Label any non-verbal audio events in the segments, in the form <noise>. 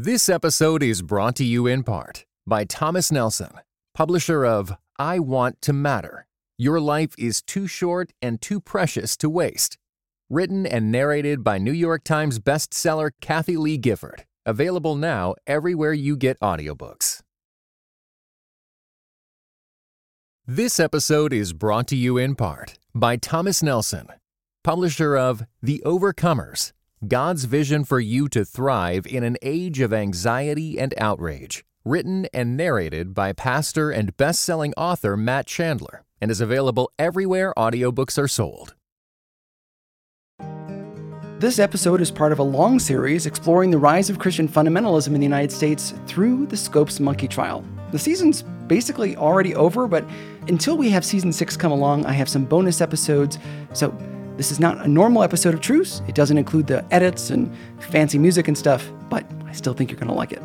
This episode is brought to you in part by Thomas Nelson, publisher of I Want to Matter. Your life is too short and too precious to waste. Written and narrated by New York Times bestseller Kathie Lee Gifford. Available now everywhere you get audiobooks. This episode is brought to you in part by Thomas Nelson, publisher of The Overcomers God's Vision for You to Thrive in an Age of Anxiety and Outrage. Written and narrated by pastor and best selling author Matt Chandler, and is available everywhere audiobooks are sold. This episode is part of a long series exploring the rise of Christian fundamentalism in the United States through the Scopes Monkey Trial. The season's basically already over, but until we have season six come along, I have some bonus episodes. So this is not a normal episode of Truce. It doesn't include the edits and fancy music and stuff, but I still think you're going to like it.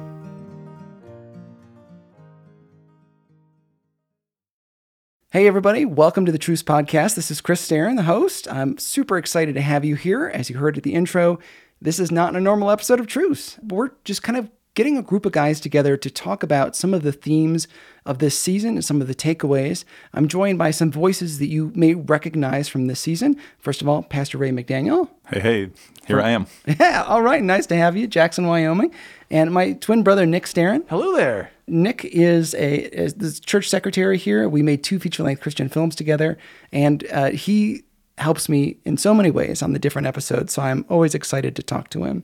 Hey, everybody, welcome to the Truce Podcast. This is Chris Staron, the host. I'm super excited to have you here. As you heard at the intro, this is not a normal episode of Truce. We're just kind of getting a group of guys together to talk about some of the themes of this season and some of the takeaways. I'm joined by some voices that you may recognize from this season. First of all, Pastor Ray McDaniel. Hey, hey, here I am. <laughs> Yeah, all right, nice to have you, Jackson, Wyoming. And my twin brother, Nick Staron. Hello there. Nick is a is the church secretary here. We made two feature length Christian films together, and uh, he helps me in so many ways on the different episodes. So I'm always excited to talk to him.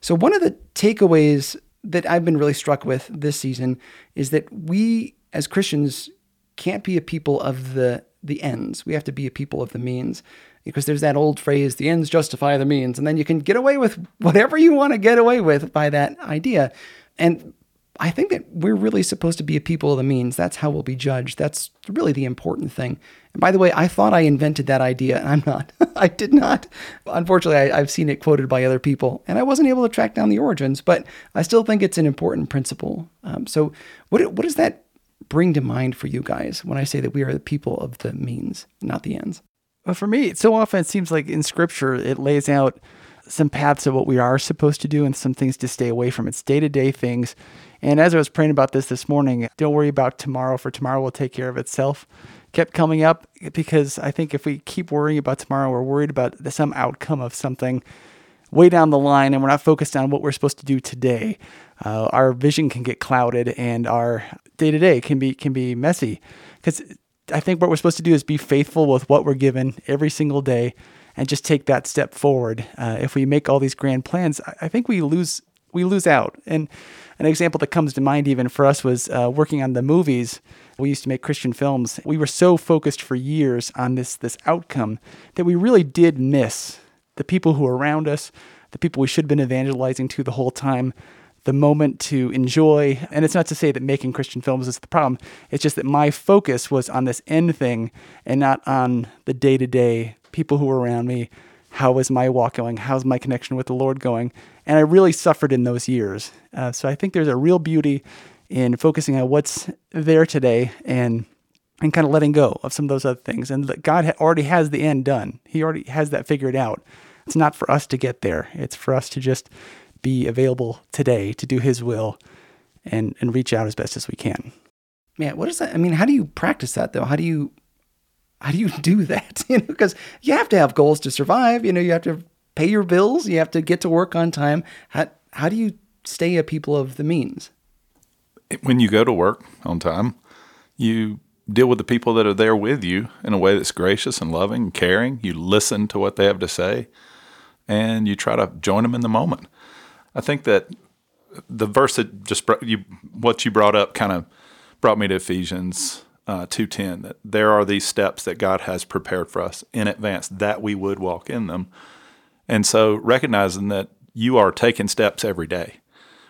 So one of the takeaways that I've been really struck with this season is that we as Christians can't be a people of the the ends. We have to be a people of the means because there's that old phrase the ends justify the means and then you can get away with whatever you want to get away with by that idea. And I think that we're really supposed to be a people of the means. That's how we'll be judged. That's really the important thing. By the way, I thought I invented that idea, and I'm not. <laughs> I did not. Unfortunately, I, have seen it quoted by other people, and I wasn't able to track down the origins, but I still think it's an important principle. Um, so, what, what does that bring to mind for you guys when I say that we are the people of the means, not the ends? Well, for me, so often it seems like in scripture, it lays out some paths of what we are supposed to do and some things to stay away from. It's day to day things. And as I was praying about this this morning, don't worry about tomorrow, for tomorrow will take care of itself. Kept coming up because I think if we keep worrying about tomorrow, we're worried about some outcome of something way down the line and we're not focused on what we're supposed to do today. Uh, our vision can get clouded and our day to day can be can be messy because I think what we're supposed to do is be faithful with what we're given every single day and just take that step forward. Uh, if we make all these grand plans, I, I think we lose we lose out. And an example that comes to mind even for us was uh, working on the movies. We used to make Christian films. We were so focused for years on this this outcome that we really did miss the people who are around us, the people we should have been evangelizing to the whole time, the moment to enjoy. And it's not to say that making Christian films is the problem. It's just that my focus was on this end thing and not on the day to day people who were around me. How is my walk going? How's my connection with the Lord going? And I really suffered in those years. Uh, so I think there's a real beauty in focusing on what's there today and and kind of letting go of some of those other things. And God already has the end done. He already has that figured out. It's not for us to get there. It's for us to just be available today to do His will and and reach out as best as we can. Man, what is that? I mean, how do you practice that though? How do you how do you do that? <laughs> You know, because you have to have goals to survive. You know, you have to pay your bills. You have to get to work on time. How how do you stay a people of the means? When you go to work on time, you deal with the people that are there with you in a way that's gracious and loving and caring. You listen to what they have to say, and you try to join them in the moment. I think that the verse that just brought you, what you brought up, kind of brought me to Ephesians uh, 2.10 that there are these steps that God has prepared for us in advance that we would walk in them. And so recognizing that you are taking steps every day,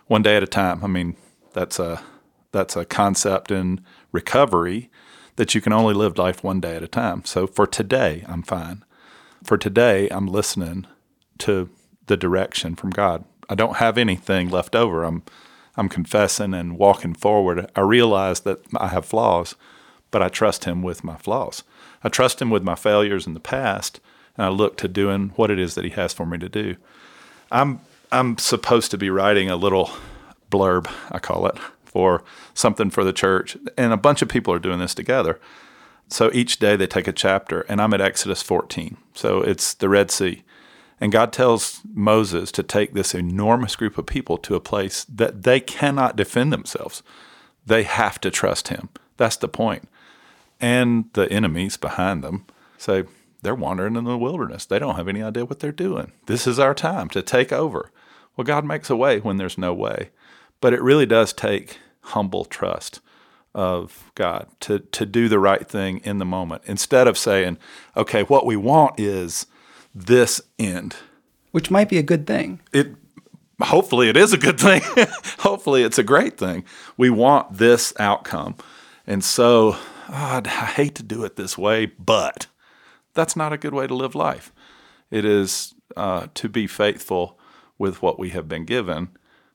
one day at a time. I mean, that's a that's a concept in recovery that you can only live life one day at a time. So for today, I'm fine. For today, I'm listening to the direction from God. I don't have anything left over. I'm I'm confessing and walking forward. I realize that I have flaws, but I trust Him with my flaws. I trust Him with my failures in the past, and I look to doing what it is that He has for me to do. I'm I'm supposed to be writing a little blurb, I call it, for something for the church. And a bunch of people are doing this together. So each day they take a chapter, and I'm at Exodus 14. So it's the Red Sea. And God tells Moses to take this enormous group of people to a place that they cannot defend themselves. They have to trust him. That's the point. And the enemies behind them say, they're wandering in the wilderness. They don't have any idea what they're doing. This is our time to take over. Well, God makes a way when there's no way. But it really does take humble trust of God to, to do the right thing in the moment instead of saying, okay, what we want is this end. Which might be a good thing. It hopefully it is a good thing. <laughs> hopefully it's a great thing. We want this outcome. And so I hate to do it this way, but that's not a good way to live life. It is uh, to be faithful with what we have been given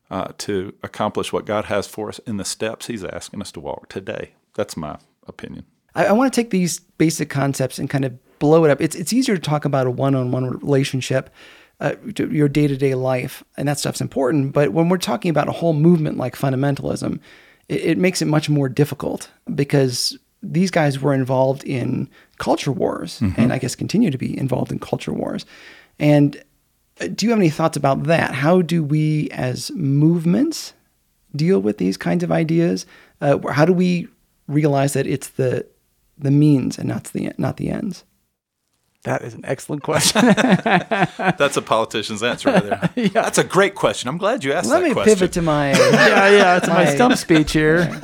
uh, to accomplish what God has for us in the steps He's asking us to walk today. That's my opinion. I, I want to take these basic concepts and kind of blow it up. It's it's easier to talk about a one-on-one relationship, uh, your day-to-day life, and that stuff's important. But when we're talking about a whole movement like fundamentalism, it, it makes it much more difficult because these guys were involved in culture wars mm-hmm. and I guess continue to be involved in culture wars. And uh, do you have any thoughts about that? How do we as movements deal with these kinds of ideas? Uh, how do we realize that it's the the means and not the not the ends? That is an excellent question. <laughs> That's a politician's answer right there. <laughs> yeah. That's a great question. I'm glad you asked Let that question. Let me pivot to my <laughs> yeah yeah to my, my stump speech here.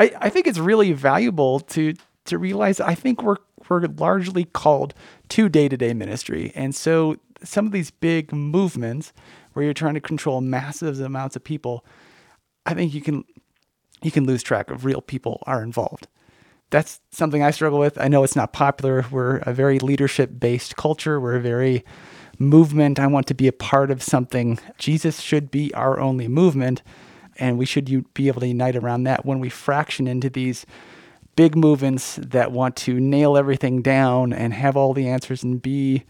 I, I think it's really valuable to to realize I think we're we're largely called to day-to-day ministry. And so some of these big movements where you're trying to control massive amounts of people, I think you can you can lose track of real people are involved. That's something I struggle with. I know it's not popular. We're a very leadership based culture. We're a very movement. I want to be a part of something. Jesus should be our only movement and we should be able to unite around that when we fraction into these big movements that want to nail everything down and have all the answers and be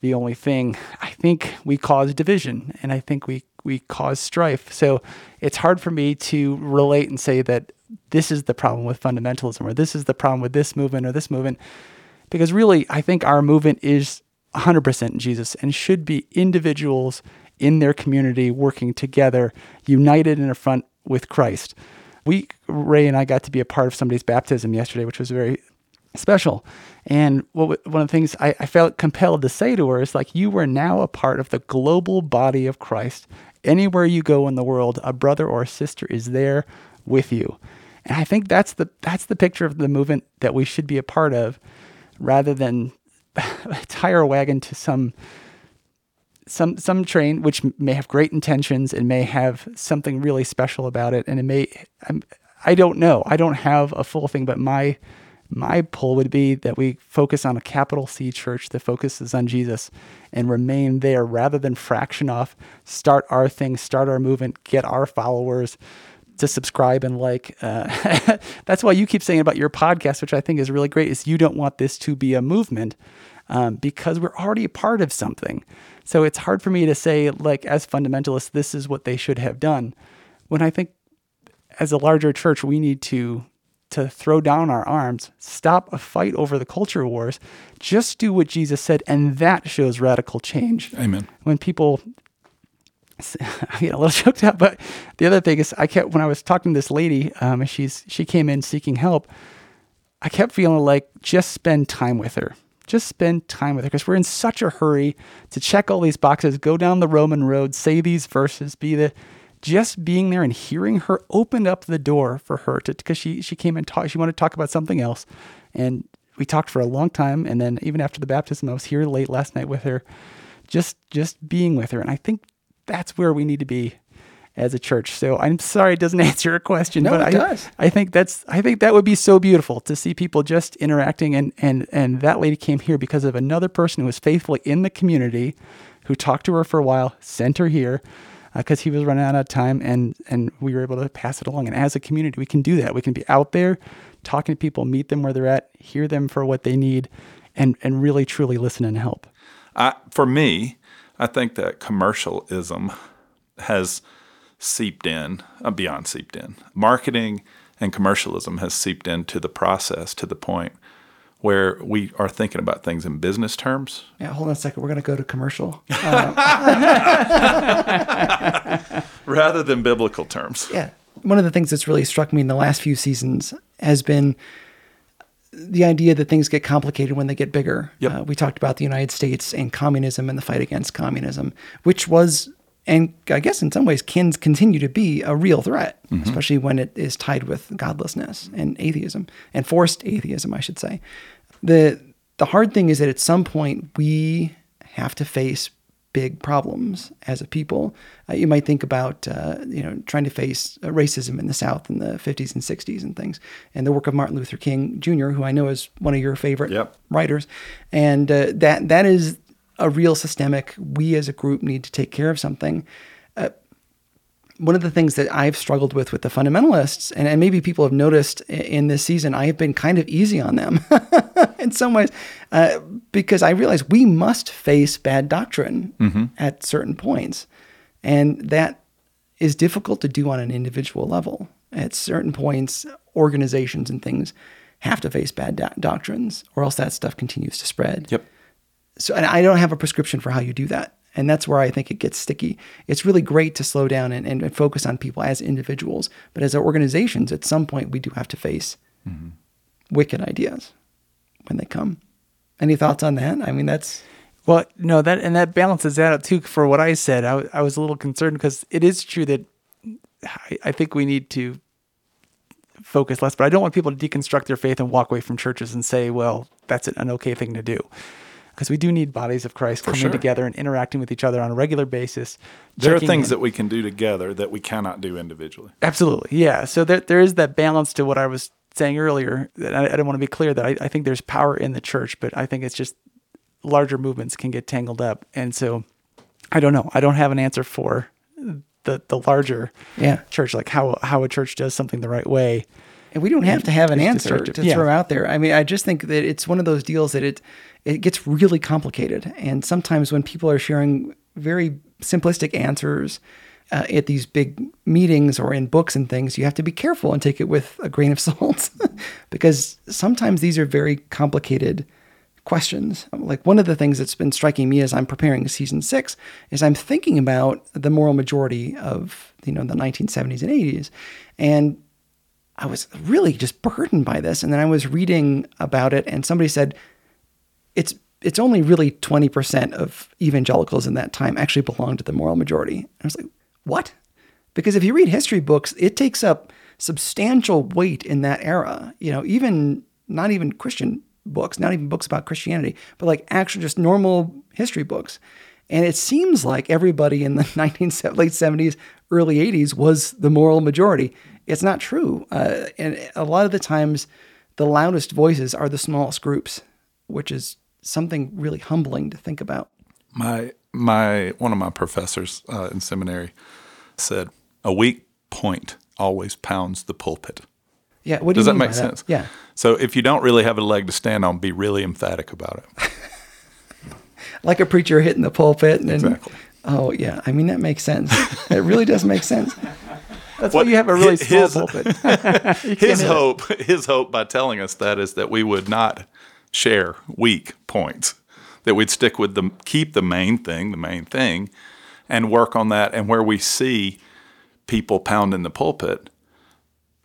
the only thing. I think we cause division and I think we we cause strife. So it's hard for me to relate and say that this is the problem with fundamentalism or this is the problem with this movement or this movement because really I think our movement is 100% Jesus and should be individuals in their community working together, united in a front with Christ. We, Ray and I, got to be a part of somebody's baptism yesterday, which was very special. And what, one of the things I, I felt compelled to say to her is like, you are now a part of the global body of Christ. Anywhere you go in the world, a brother or a sister is there with you. And I think that's the that's the picture of the movement that we should be a part of, rather than <laughs> tie our wagon to some some some train which may have great intentions and may have something really special about it and it may I'm, I don't know. I don't have a full thing but my my pull would be that we focus on a capital C church that focuses on Jesus and remain there rather than fraction off start our thing start our movement get our followers to subscribe and like. Uh, <laughs> that's why you keep saying about your podcast which I think is really great is you don't want this to be a movement um, because we're already a part of something so it's hard for me to say, like, as fundamentalists, this is what they should have done. When I think as a larger church, we need to to throw down our arms, stop a fight over the culture wars, just do what Jesus said, and that shows radical change. Amen. When people <laughs> I get a little <laughs> choked up, but the other thing is, I kept when I was talking to this lady, um, she's she came in seeking help. I kept feeling like just spend time with her just spend time with her because we're in such a hurry to check all these boxes, go down the Roman road, say these verses, be the just being there and hearing her opened up the door for her to because she she came and talked she wanted to talk about something else. And we talked for a long time and then even after the baptism I was here late last night with her just just being with her. And I think that's where we need to be as a church. So I'm sorry it doesn't <laughs> answer your question, no, but it I, does. I think that's I think that would be so beautiful to see people just interacting and and and that lady came here because of another person who was faithfully in the community who talked to her for a while, sent her here because uh, he was running out of time and and we were able to pass it along and as a community we can do that. We can be out there talking to people, meet them where they're at, hear them for what they need and and really truly listen and help. I, for me, I think that commercialism has seeped in, uh, beyond seeped in. Marketing and commercialism has seeped into the process to the point where we are thinking about things in business terms. Yeah, hold on a second. We're going to go to commercial. <laughs> rather than biblical terms. Yeah. One of the things that's really struck me in the last few seasons has been the idea that things get complicated when they get bigger. Yep. Uh, we talked about the United States and communism and the fight against communism, which was, and I guess in some ways, can continue to be a real threat, especially when it is tied with godlessness and atheism and forced atheism, I should say. The the hard thing is that at some point we have to face big problems as a people. Uh, you might think about uh, you know trying to face uh, racism in the South in the 50s and 60s and things, and the work of Martin Luther King Jr., who I know is one of your favorite Yep. writers, and uh, that that is a real systemic. We as a group need to take care of something. Uh, one of the things that I've struggled with with the fundamentalists, and, and maybe people have noticed in this season, I have been kind of easy on them <laughs> in some ways, uh, because I realize we must face bad doctrine at certain points, and that is difficult to do on an individual level. At certain points, organizations and things have to face bad do- doctrines, or else that stuff continues to spread Yep. So and I don't have a prescription for how you do that. And that's where I think it gets sticky. It's really great to slow down and, and, and focus on people as individuals, but as organizations, at some point we do have to face mm-hmm. wicked ideas when they come. Any thoughts on that? I mean, that's Well, no, that and that balances that out too. For what I said, I, w- I was a little concerned because it is true that I, I think we need to focus less, but I don't want people to deconstruct their faith and walk away from churches and say, "Well, that's an okay thing to do," because we do need bodies of Christ coming sure. together and interacting with each other on a regular basis. There are things in. that we can do together that we cannot do individually. Absolutely, yeah. So there there is that balance to what I was saying earlier. That I, I don't want to be clear that I, I think there's power in the church, but I think it's just larger movements can get tangled up, and so I don't know. I don't have an answer for the the larger Yeah. church, like how how a church does something the right way. and we don't have to have an answer destructive. to Yeah. throw out there. I mean, I just think that it's one of those deals that it it gets really complicated, and sometimes when people are sharing very simplistic answers uh, at these big meetings or in books and things, you have to be careful and take it with a grain of <laughs> salt, because sometimes these are very complicated questions. Like one of the things that's been striking me as I'm preparing season six is I'm thinking about the moral majority of you know the 1970s and 80s, and I was really just burdened by this. And then I was reading about it, and somebody said it's it's only really 20% of evangelicals in that time actually belonged to the moral majority. I was like, what? Because if you read history books, it takes up substantial weight in that era. You know, even not even Christian books, not even books about Christianity, but like actual just normal history books. And it seems like everybody in the <laughs> 19, late 70s, early 80s was the moral majority. It's not true. Uh, and a lot of the times, the loudest voices are the smallest groups, which is something really humbling to think about. My my one of my professors uh, in seminary said a weak point always pounds the pulpit. Yeah. What do Does that make sense? Yeah. So if you don't really have a leg to stand on, be really emphatic about it. <laughs> Like a preacher hitting the pulpit. And, Exactly. Oh, yeah. I mean, that makes sense. it really does make sense. That's What- why you have a really his- small pulpit. <laughs> his hope, his hope by telling us that is that we would not share weak points, that we'd stick with the keep the main thing, the main thing, and work on that. And where we see people pounding the pulpit,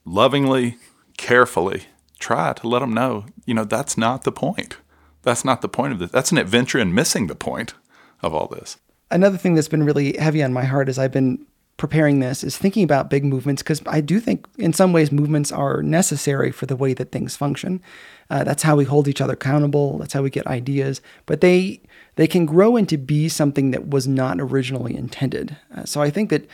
lovingly, carefully, try to let them know, you know, that's not the point. That's not the point of this. That's an adventure in missing the point of all this. another thing that's been really heavy on my heart is I've been preparing this is thinking about big movements because I do think in some ways movements are necessary for the way that things function. Uh, that's how we hold each other accountable. That's how we get ideas. But they they can grow into be something that was not originally intended. Uh, so I think that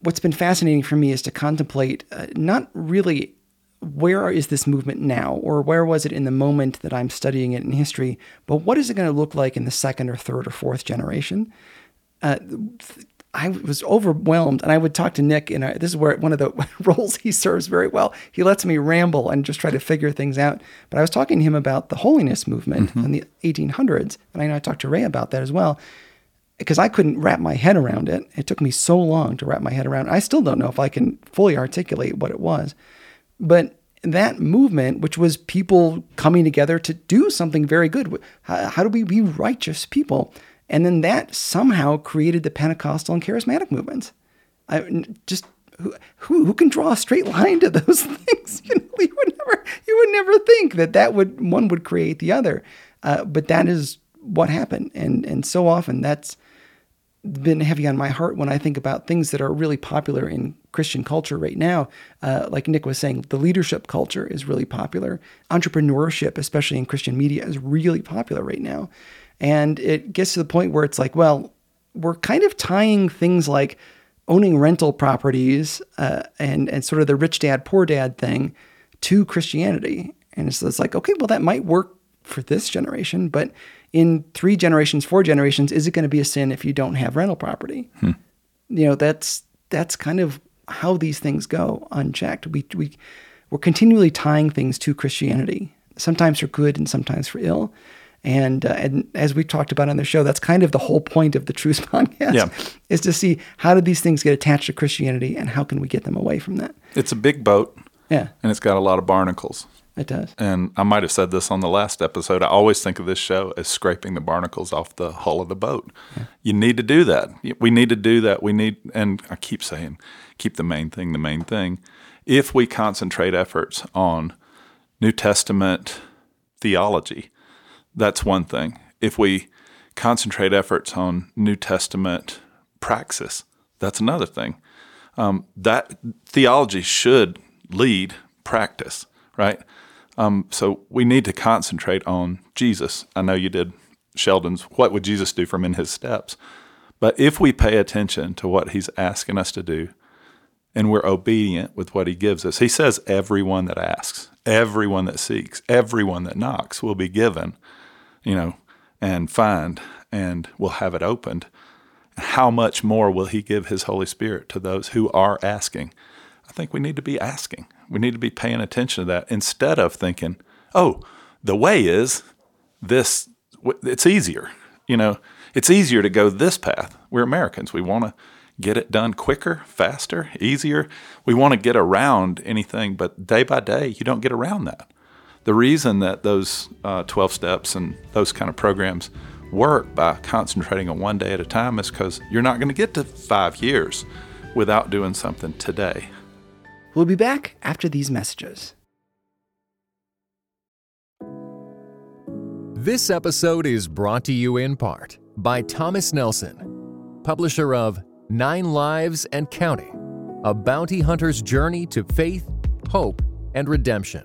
what's been fascinating for me is to contemplate uh, not really where is this movement now or where was it in the moment that I'm studying it in history, but what is it going to look like in the second or third or fourth generation? Uh, I was overwhelmed, and I would talk to Nick, and I, this is where one of the <laughs> roles he serves very well. He lets me ramble and just try to figure things out. But I was talking to him about the holiness movement mm-hmm. in the 1800s, and I know I talked to Ray about that as well because I couldn't wrap my head around it. It took me so long to wrap my head around. I still don't know if I can fully articulate what it was. But that movement, which was people coming together to do something very good, how, how do we be righteous people? And then that somehow created the Pentecostal and charismatic movements. I just who, who, who can draw a straight line to <laughs> those things? You know, you would never you would never think that that would one would create the other, uh, but that is what happened, and and so often that's been heavy on my heart when I think about things that are really popular in Christian culture right now. Uh, like Nick was saying, the leadership culture is really popular. Entrepreneurship, especially in Christian media, is really popular right now. And it gets to the point where it's like, well, we're kind of tying things like owning rental properties uh, and, and sort of the rich dad, poor dad thing to Christianity. And it's, it's like, okay, well, that might work for this generation, but in three generations, four generations, is it going to be a sin if you don't have rental property? Hmm. You know, that's that's kind of how these things go unchecked. We we we're continually tying things to Christianity, sometimes for good and sometimes for ill. And, uh, and as we talked about on the show, that's kind of the whole point of the Truce <laughs> podcast yeah. is to see how did these things get attached to Christianity and how can we get them away from that. It's a big boat. Yeah. And it's got a lot of barnacles. It does. And I might have said this on the last episode. I always think of this show as scraping the barnacles off the hull of the boat. Yeah. You need to do that. We need to do that. We need, and I keep saying, keep the main thing the main thing. If we concentrate efforts on New Testament theology, that's one thing. If we concentrate efforts on New Testament praxis, that's another thing. Um, that theology should lead practice, right? Um, so we need to concentrate on Jesus. I know you did Sheldon's What Would Jesus Do from In His Steps? But if we pay attention to what He's asking us to do and we're obedient with what He gives us, He says, everyone that asks, everyone that seeks, everyone that knocks will be given, you know, and find and will have it opened. How much more will He give His Holy Spirit to those who are asking? I think we need to be asking. We need to be paying attention to that instead of thinking, oh, the way is this, it's easier. You know, it's easier to go this path. We're Americans. We want to get it done quicker, faster, easier. We want to get around anything, but day by day, you don't get around that. The reason that those uh, 12 steps and those kind of programs work by concentrating on one day at a time is because you're not going to get to five years without doing something today. We'll be back after these messages. This episode is brought to you in part by Thomas Nelson, publisher of Nine Lives and Counting A Bounty Hunter's Journey to Faith, Hope, and Redemption,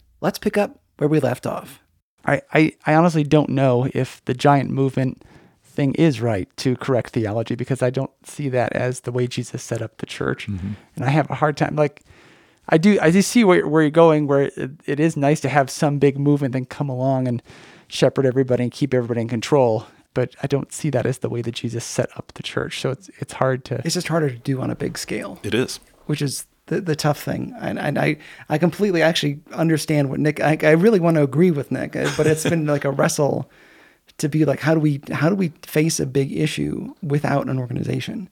Let's pick up where we left off. I, I, I honestly don't know if the giant movement thing is right to correct theology because I don't see that as the way Jesus set up the church. Mm-hmm. And I have a hard time like I do I do see where, where you're going where it, it is nice to have some big movement then come along and shepherd everybody and keep everybody in control. But I don't see that as the way that Jesus set up the church. So it's it's hard to It's just harder to do on a big scale. It is. Which is the, the tough thing. And, and I, I completely actually understand what Nick, I, I really want to agree with Nick, uh, but it's been like a wrestle to be like how do we how do we face a big issue without an organization?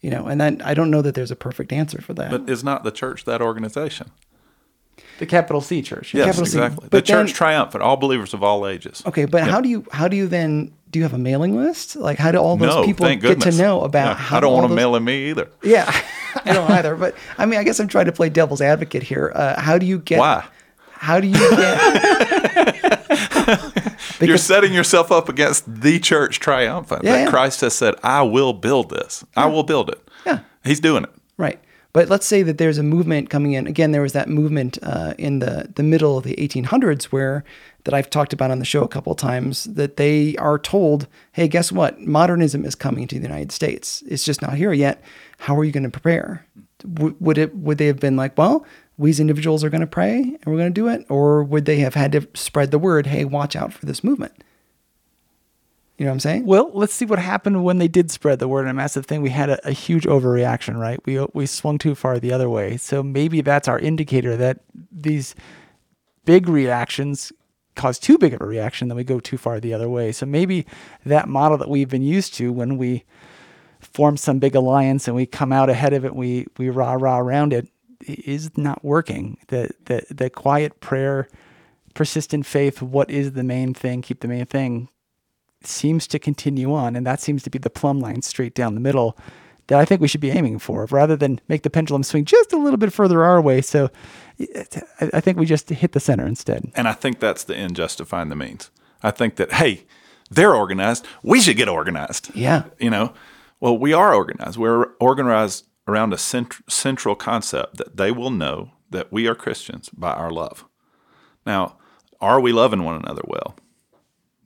You know and then i don't know that there's a perfect answer for that. But is not the church that organization? The capital c church yes capital exactly. C. the church triumphant all believers of all ages. Okay but how do you how do you then do you have a mailing list? Like how do all those no, people get to know about yeah, how i don't want to those... mail in me either. Yeah <laughs> i don't either but i mean i guess i'm trying to play devil's advocate here uh, how do you get why how do you get <laughs> You're setting yourself up against the church triumphant. Yeah, that yeah. Christ has said, I will build this. Yeah. I will build it. Yeah. He's doing it. Right. But let's say that there's a movement coming in. Again, there was that movement uh, in the the middle of the 1800s where that I've talked about on the show a couple of times that they are told, "Hey, guess what? Modernism is coming to the United States. It's just not here yet. How are you going to prepare?" W- would it would they have been like, "Well, we as individuals are going to pray and we're going to do it," or would they have had to spread the word, "Hey, watch out for this movement"? You know what I'm saying? Well, let's see what happened when they did spread the word in a massive thing. We had a, a, huge overreaction, right? We we swung too far the other way. So maybe that's our indicator that these big reactions cause too big of a reaction, then we go too far the other way. So maybe that model that we've been used to when we form some big alliance and we come out ahead of it, we we rah rah around it, is not working. The the the quiet prayer, persistent faith, what is the main thing? Keep the main thing seems to continue on, and that seems to be the plumb line straight down the middle that I think we should be aiming for, rather than make the pendulum swing just a little bit further our way. So I think we just hit the center instead. And I think that's the end justifying the means. I think that hey, they're organized, we should get organized. Yeah, you know, well, we are organized. We're organized around a cent- central concept that they will know that we are Christians by our love. Now, are we loving one another well?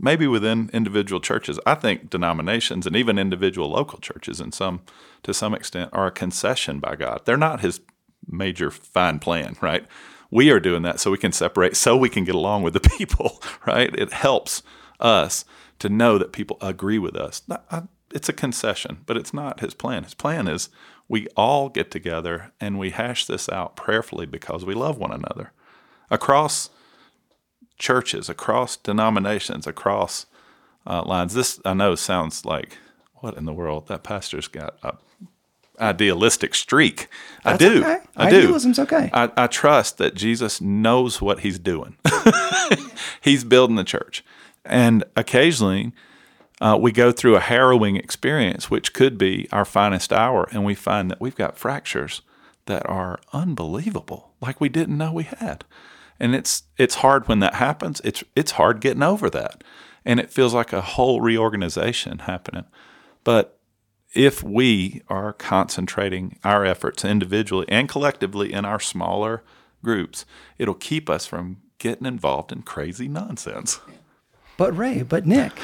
Maybe within individual churches. I think denominations and even individual local churches, in some to some extent, are a concession by God. They're not His major fine plan, right? We are doing that so we can separate, so we can get along with the <laughs> people, right? It helps us to know that people agree with us. It's a concession, but it's not His plan. His plan is we all get together and we hash this out prayerfully because we love one another across churches, across denominations, across uh, lines. This I know sounds like what in the world? That pastor's got a idealistic streak. That's I do. Okay. I do. Idealism's okay. I, I trust that Jesus knows what he's doing. <laughs> he's building the church, and occasionally. Uh, we go through a harrowing experience, which could be our finest hour, and we find that we've got fractures that are unbelievable, like we didn't know we had and it's it's hard when that happens. It's it's hard getting over that, and it feels like a whole reorganization happening. But if we are concentrating our efforts individually and collectively in our smaller groups, it'll keep us from getting involved in crazy nonsense. But Ray, but Nick,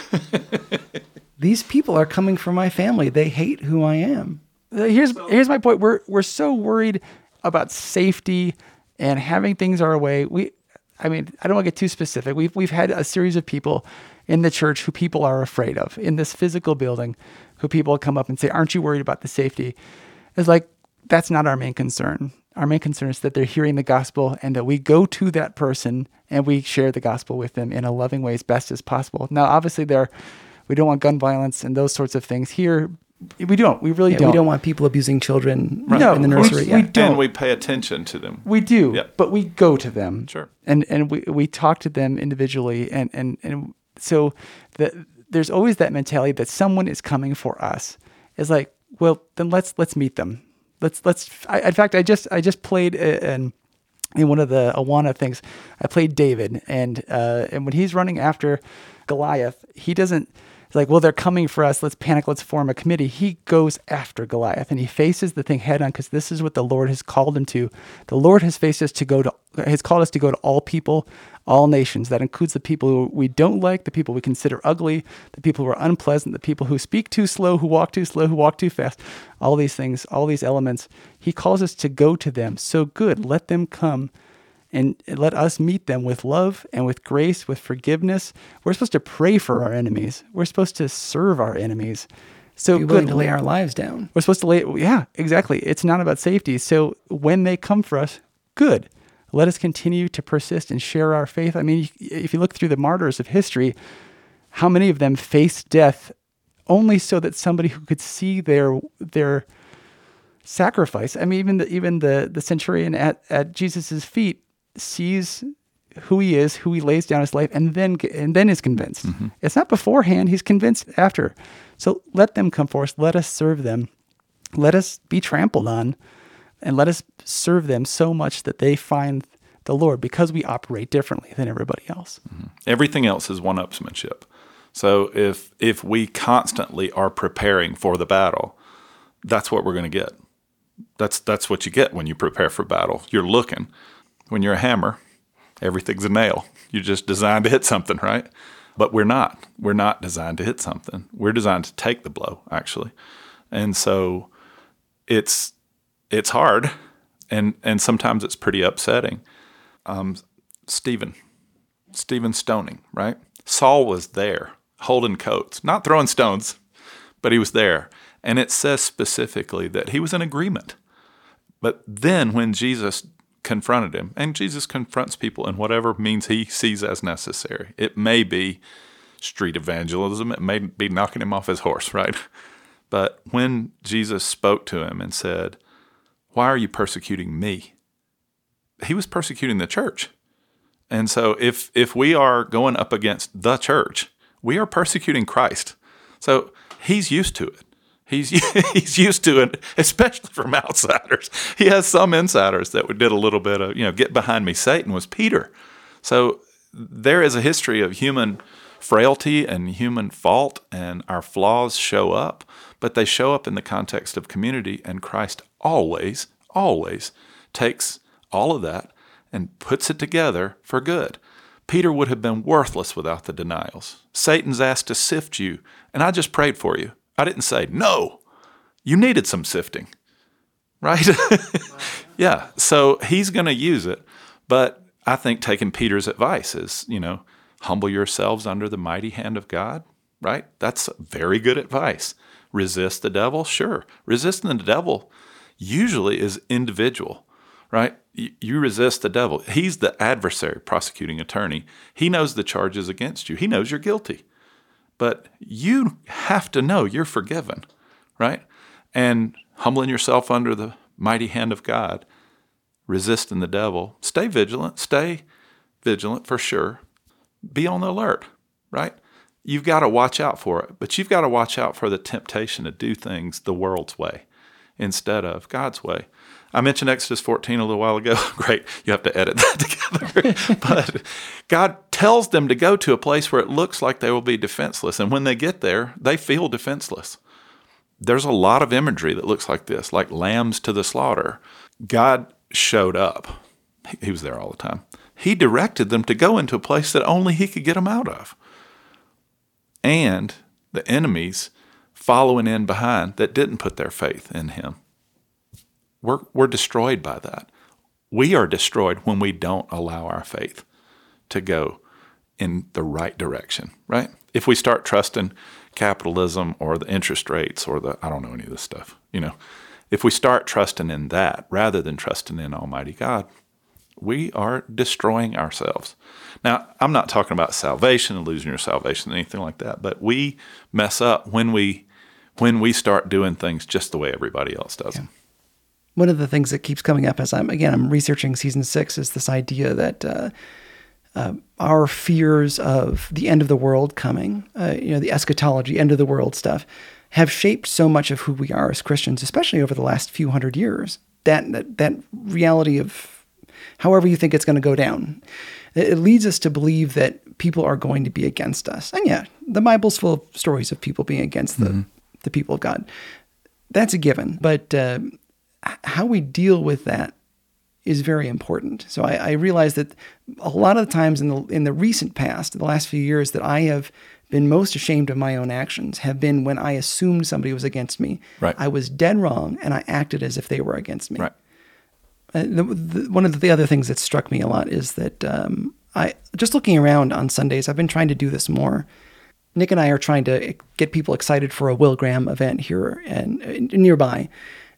<laughs> these people are coming from my family. They hate who I am. Uh, here's here's my point. We're we're so worried about safety and having things our way. We, I mean, I don't want to get too specific. We've we've had a series of people in the church who people are afraid of in this physical building, who people come up and say, "Aren't you worried about the safety?" It's like that's not our main concern. Our main concern is that they're hearing the gospel and that we go to that person and we share the gospel with them in a loving way as best as possible. Now, obviously, there we don't want gun violence and those sorts of things here, we don't. We really Yeah, don't. we don't want people abusing children No, in the nursery. we yeah. don't. And we pay attention to them. We do, Yeah. but we go to them. Sure. And and we, we talk to them individually and and and so the, there's always that mentality that someone is coming for us. It's like, well, then let's let's meet them. Let's let's I, in fact I just I just played a, an in one of the Awana things, I played David, and uh, and when he's running after Goliath, he doesn't. Like, well, they're coming for us. Let's panic. Let's form a committee. He goes after Goliath, and he faces the thing head on because this is what the Lord has called him to. The Lord has faced us to go to, has called us to go to all people, all nations. That includes the people who we don't like, the people we consider ugly, the people who are unpleasant, the people who speak too slow, who walk too slow, who walk too fast. All these things, all these elements. He calls us to go to them. So good. Let them come and let us meet them with love and with grace, with forgiveness. We're supposed to pray for our enemies. We're supposed to serve our enemies. So Be willing good. to lay our lives down. We're supposed to lay. Yeah, exactly. It's not about safety. So when they come for us, good. Let us continue to persist and share our faith. I mean, if you look through the martyrs of history, how many of them faced death only so that somebody who could see their their sacrifice. I mean, even the even the the centurion at at Jesus's feet sees who he is, who he lays down his life, and then and then is convinced. Mm-hmm. It's not beforehand; he's convinced after. So let them come for us. Let us serve them. Let us be trampled on, and let us serve them so much that they find the Lord because we operate differently than everybody else. Mm-hmm. Everything else is one-upsmanship. So if if we constantly are preparing for the battle, that's what we're going to get. That's that's what you get when you prepare for battle. You're looking. When you're a hammer, everything's a nail. You're just designed to hit something, right? But we're not. We're not designed to hit something. We're designed to take the blow, actually. And so it's it's hard and and sometimes it's pretty upsetting. Um, Stephen, Stephen stoning, right? Saul was there holding coats, not throwing stones, but he was there. And it says specifically that he was in agreement. But then when Jesus confronted him, and Jesus confronts people in whatever means he sees as necessary, it may be street evangelism, it may be knocking him off his horse, <laughs> right? But when Jesus spoke to him and said, Why are you persecuting me? He was persecuting the church. And so if if we are going up against the church, we are persecuting Christ. So he's used to it. He's <laughs> he's used to it, especially from outsiders. He has some insiders that did a little bit of, you know, get behind me. Satan was Peter. So there is a history of human frailty and human fault, and our flaws show up, but they show up in the context of community, and Christ always, always takes all of that and puts it together for good. Peter would have been worthless without the denials. Satan's asked to sift you, and I just prayed for you. I didn't say, no, you needed some sifting, right? <laughs> yeah, so he's going to use it. But I think taking Peter's advice is, you know, humble yourselves under the mighty hand of God, right? That's very good advice. Resist the devil, sure. Resisting the devil usually is individual, right? You resist the devil. He's the adversary, prosecuting attorney. He knows the charges against you, he knows you're guilty. But you have to know you're forgiven, right? And humbling yourself under the mighty hand of God, resisting the devil. Stay vigilant, stay vigilant for sure. Be on the alert, right? You've got to watch out for it, but you've got to watch out for the temptation to do things the world's way instead of God's way. I mentioned Exodus 14 a little while ago. <laughs> Great, you have to edit that <laughs> together. but God tells them to go to a place where it looks like they will be defenseless. And when they get there, they feel defenseless. There's a lot of imagery that looks like this, like lambs to the slaughter. God showed up, He was there all the time. He directed them to go into a place that only He could get them out of. And the enemies following in behind that didn't put their faith in Him we're, we're destroyed by that. We are destroyed when we don't allow our faith to go in the right direction, right? If we start trusting capitalism or the interest rates or the, I don't know any of this stuff, you know, if we start trusting in that rather than trusting in Almighty God, we are destroying ourselves. Now, I'm not talking about salvation and losing your salvation, anything like that, but we mess up when we when we start doing things just the way everybody else does yeah. them one of the things that keeps coming up as I'm again I'm researching season six is this idea that uh, uh, our fears of the end of the world coming, uh, you know, the eschatology, end of the world stuff, have shaped so much of who we are as Christians, especially over the last few hundred years. That that, that reality of however you think it's going to go down, it, it leads us to believe that people are going to be against us. And yeah, the Bible's full of stories of people being against the mm-hmm. the people of God. That's a given, but uh, how we deal with that is very important. So I, I realize that a lot of the times in the in the recent past, the last few years, that I have been most ashamed of my own actions have been when I assumed somebody was against me. Right. I was dead wrong, and I acted as if they were against me. Right. Uh, the, the, one of the other things that struck me a lot is that um, I just looking around on Sundays. I've been trying to do this more. Nick and I are trying to get people excited for a Will Graham event here and, and nearby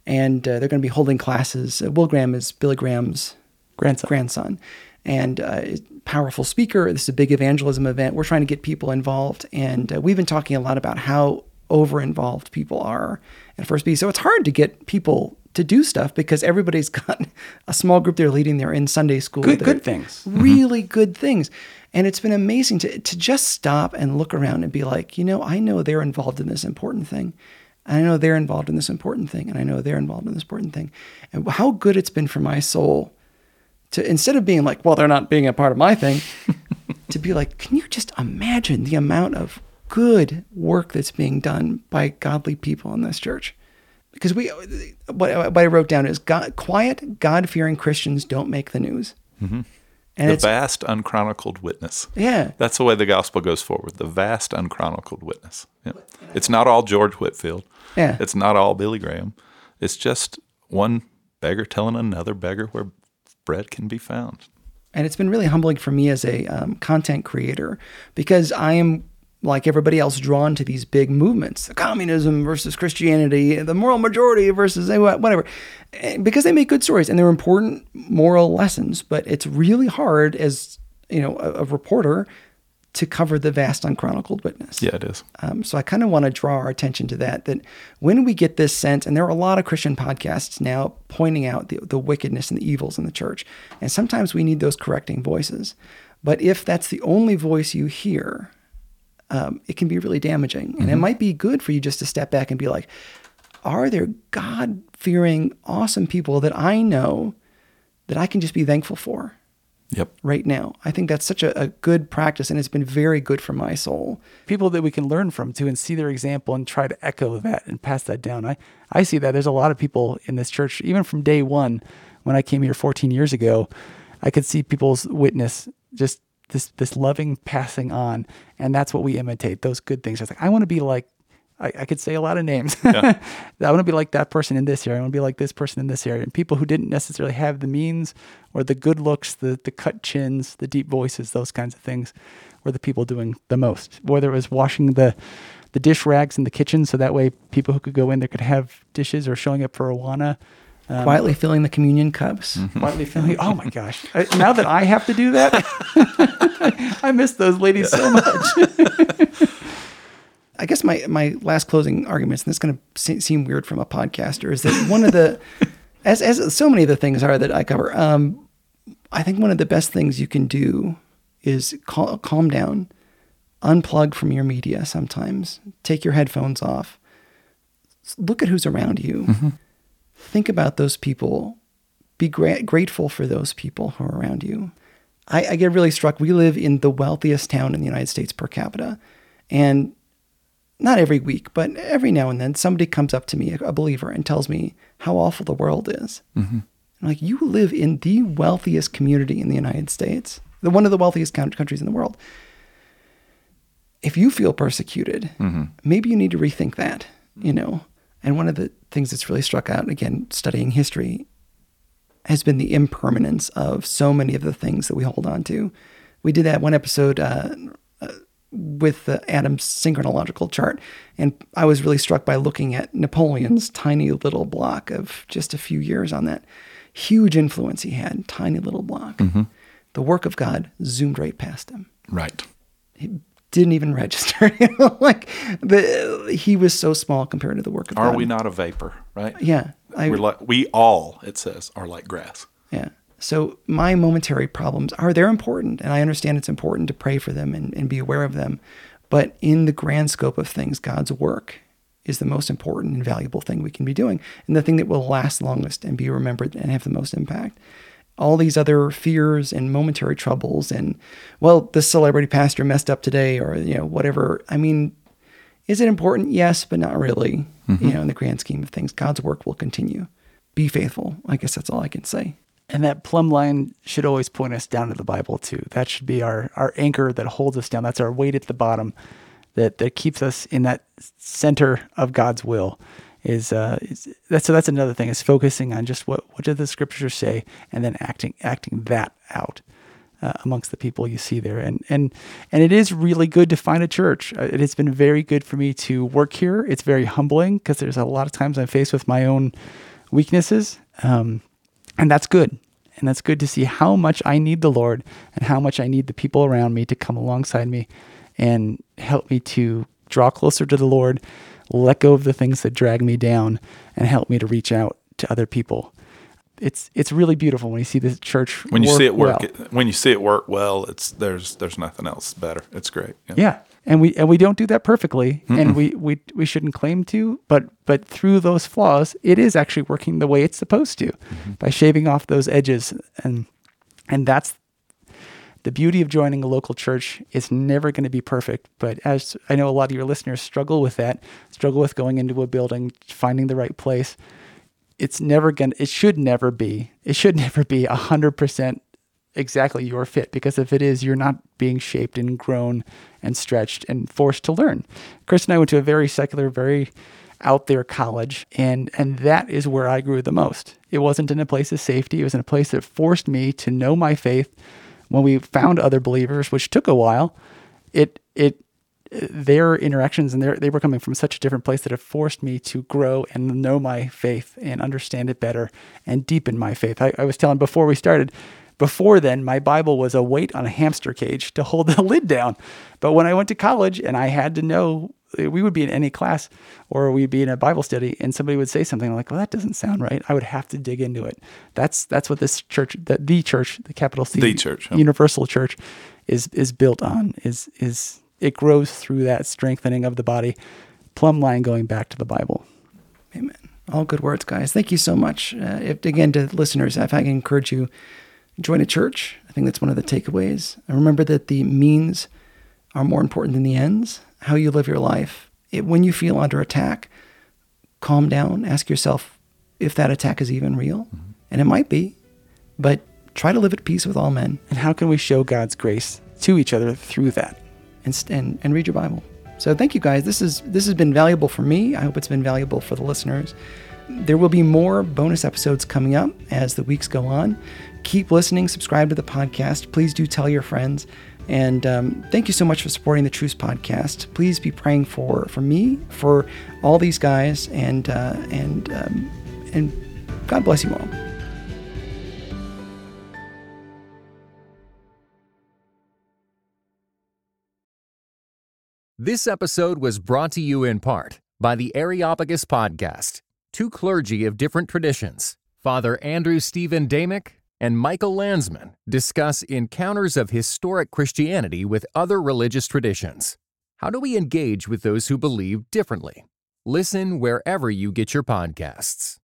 and uh, they're going to be holding classes. Uh, Will Graham is Billy Graham's grandson, grandson and uh, powerful speaker. This is a big evangelism event. We're trying to get people involved, and uh, we've been talking a lot about how over involved people are at First B. So it's hard to get people to do stuff because everybody's <laughs> got a small group they're leading. They're in Sunday school. Good, good things. Really mm-hmm. good things. And it's been amazing to, to just stop and look around and be like, you know, I know they're involved in this important thing. I know they're involved in this important thing, and I know they're involved in this important thing. And how good it's been for my soul to, instead of being like, well, they're not being a part of my thing, <laughs> to be like, can you just imagine the amount of good work that's being done by godly people in this church? because we what, what I wrote down is God, quiet, God fearing Christians don't make the news. Mm-hmm. And the it's vast unchronicled witness. yeah, That's the way the gospel goes forward. The vast unchronicled witness. Yeah. It's not all George Whitefield. Yeah. It's not all Billy Graham. It's just one beggar telling another beggar where bread can be found. and it's been really humbling for me as a um, content creator because I am like everybody else drawn to these big movements communism versus christianity the moral majority versus eh, whatever Eh, because they make good stories and they're important moral lessons but it's really hard as you know a, a reporter to cover the vast unchronicled witness Yeah, it is. um, so I kind of want to draw our attention to that. That when we get this sense, and there are a lot of Christian podcasts now pointing out the, the wickedness and the evils in the church, and sometimes we need those correcting voices. But if that's the only voice you hear, um, it can be really damaging, and it might be good for you just to step back and be like, "Are there God fearing, awesome people that I know that I can just be thankful for?" Yep. Right now, I think that's such a, a good practice, and it's been very good for my soul. people that we can learn from too and see their example and try to echo that and pass that down. I, I see that there's a lot of people in this church, even from day one, when I came here 14 years ago, I could see people's witness, just this, this loving passing on. And that's what we imitate, those good things. I was like, I want to be like, I, I could say a lot of names. <laughs> I want to be like that person in this area. I want to be like this person in this area. And people who didn't necessarily have the means or the good looks, the, the cut chins, the deep voices, those kinds of things were the people doing the most. Whether it was washing the, the dish rags in the kitchen so that way people who could go in there could have dishes or showing up for Awana. Um, Quietly filling the communion cups. quietly filling. Oh my gosh! I, now that I have to do that, <laughs> I miss those ladies so much. <laughs> I guess my my last closing arguments, and this is going to seem weird from a podcaster, is that one of the, <laughs> as as so many of the things are that I cover, um, I think one of the best things you can do is cal- calm down, unplug from your media. Sometimes take your headphones off, look at who's around you, think about those people, be gra- grateful for those people who are around you. I, I get really struck. We live in the wealthiest town in the United States per capita, and not every week, but every now and then, somebody comes up to me, a believer, and tells me how awful the world is. Mm-hmm. I'm like, you live in the wealthiest community in the United States, the one of the wealthiest countries in the world. If you feel persecuted, maybe you need to rethink that, you know. And one of the things that's really struck out, again, studying history, has been the impermanence of so many of the things that we hold on to. We did that one episode uh, with the Adams synchronological chart, and I was really struck by looking at Napoleon's tiny little block of just a few years on that. Huge influence he had, tiny little block. Mm-hmm. The work of God zoomed right past him Right. He didn't even <laughs> register. You know, like the he was so small compared to the work of Are God. Are we not a vapor? Right. Yeah, I, We're like we all. It says are like grass. yeah. So my momentary problems are they're important, and I understand it's important to pray for them and, and be aware of them. But in the grand scope of things, God's work is the most important and valuable thing we can be doing, and the thing that will last longest and be remembered and have the most impact. All these other fears and momentary troubles, and well, this celebrity pastor messed up today, or you know whatever. I mean, is it important? Yes, but not really. Mm-hmm. You know, in the grand scheme of things, God's work will continue. Be faithful. I guess that's all I can say. And that plumb line should always point us down to the Bible too. That should be our, our anchor that holds us down. That's our weight at the bottom that, that keeps us in that center of God's will. Is uh is that's so that's another thing is focusing on just what what do the scriptures say and then acting acting that out uh, amongst the people you see there and and and it is really good to find a church. Uh, It has been very good for me to work here. It's very humbling because there's a lot of times I'm faced with my own weaknesses. Um, and that's good. And that's good to see how much I need the Lord and how much I need the people around me to come alongside me and help me to draw closer to the Lord, let go of the things that drag me down, and help me to reach out to other people. It's it's really beautiful when you see the church When you see it work, well. it, when you see it work well, it's there's there's nothing else better. It's great. Yeah. And we and we don't do that perfectly and we, we we shouldn't claim to, but but through those flaws, it is actually working the way it's supposed to mm-hmm. by shaving off those edges. And and that's The beauty of joining a local church. Is never going to be perfect, but as I know a lot of your listeners struggle with that, struggle with going into a building, finding the right place, it's never going to, it should never be, it should <laughs> never be 100% exactly your fit because if it is, you're not being shaped and grown and stretched and forced to learn. Chris and I went to a very secular, very out there college and and that is where I grew the most. It wasn't in a place of safety, it was in a place that forced me to know my faith. When we found other believers, which took a while, it it their interactions and they were coming from such a different place that it forced me to grow and know my faith and understand it better and deepen my faith. I, I was telling before we started, before then, my Bible was a weight on a hamster cage to hold the <laughs> lid down. But when I went to college and I had to know, we would be in any class or we'd be in a Bible study and somebody would say something like, well, that doesn't sound right. I would have to dig into it. That's, that's what this church, the, the church, the capital C, the church, universal church is, is built on, is, is, it grows through that strengthening of the body, plumb line going back to the Bible. Amen. All good words, guys. Thank you so much. Uh, if, again, to listeners, if I can encourage you, join a church. I think that's one of the takeaways. And remember that the means are more important than the ends. How you live your life. It, when you feel under attack, calm down. Ask yourself if that attack is even real. Mm-hmm. And it might be, but try to live at peace with all men. And how can we show God's grace to each other through that? And, and, and read your Bible. So thank you guys. This is this has been valuable for me. I hope it's been valuable for the listeners. There will be more bonus episodes coming up as the weeks go on. Keep listening, subscribe to the podcast. Please do tell your friends. And um, thank you so much for supporting the Truce podcast. Please be praying for for me, for all these guys, and uh, and um, and God bless you all. This episode was brought to you in part by the Areopagus Podcast, two clergy of different traditions, Father Andrew Stephen Damick and Michael Landsman discuss encounters of historic Christianity with other religious traditions. How do we engage with those who believe differently? Listen wherever you get your podcasts.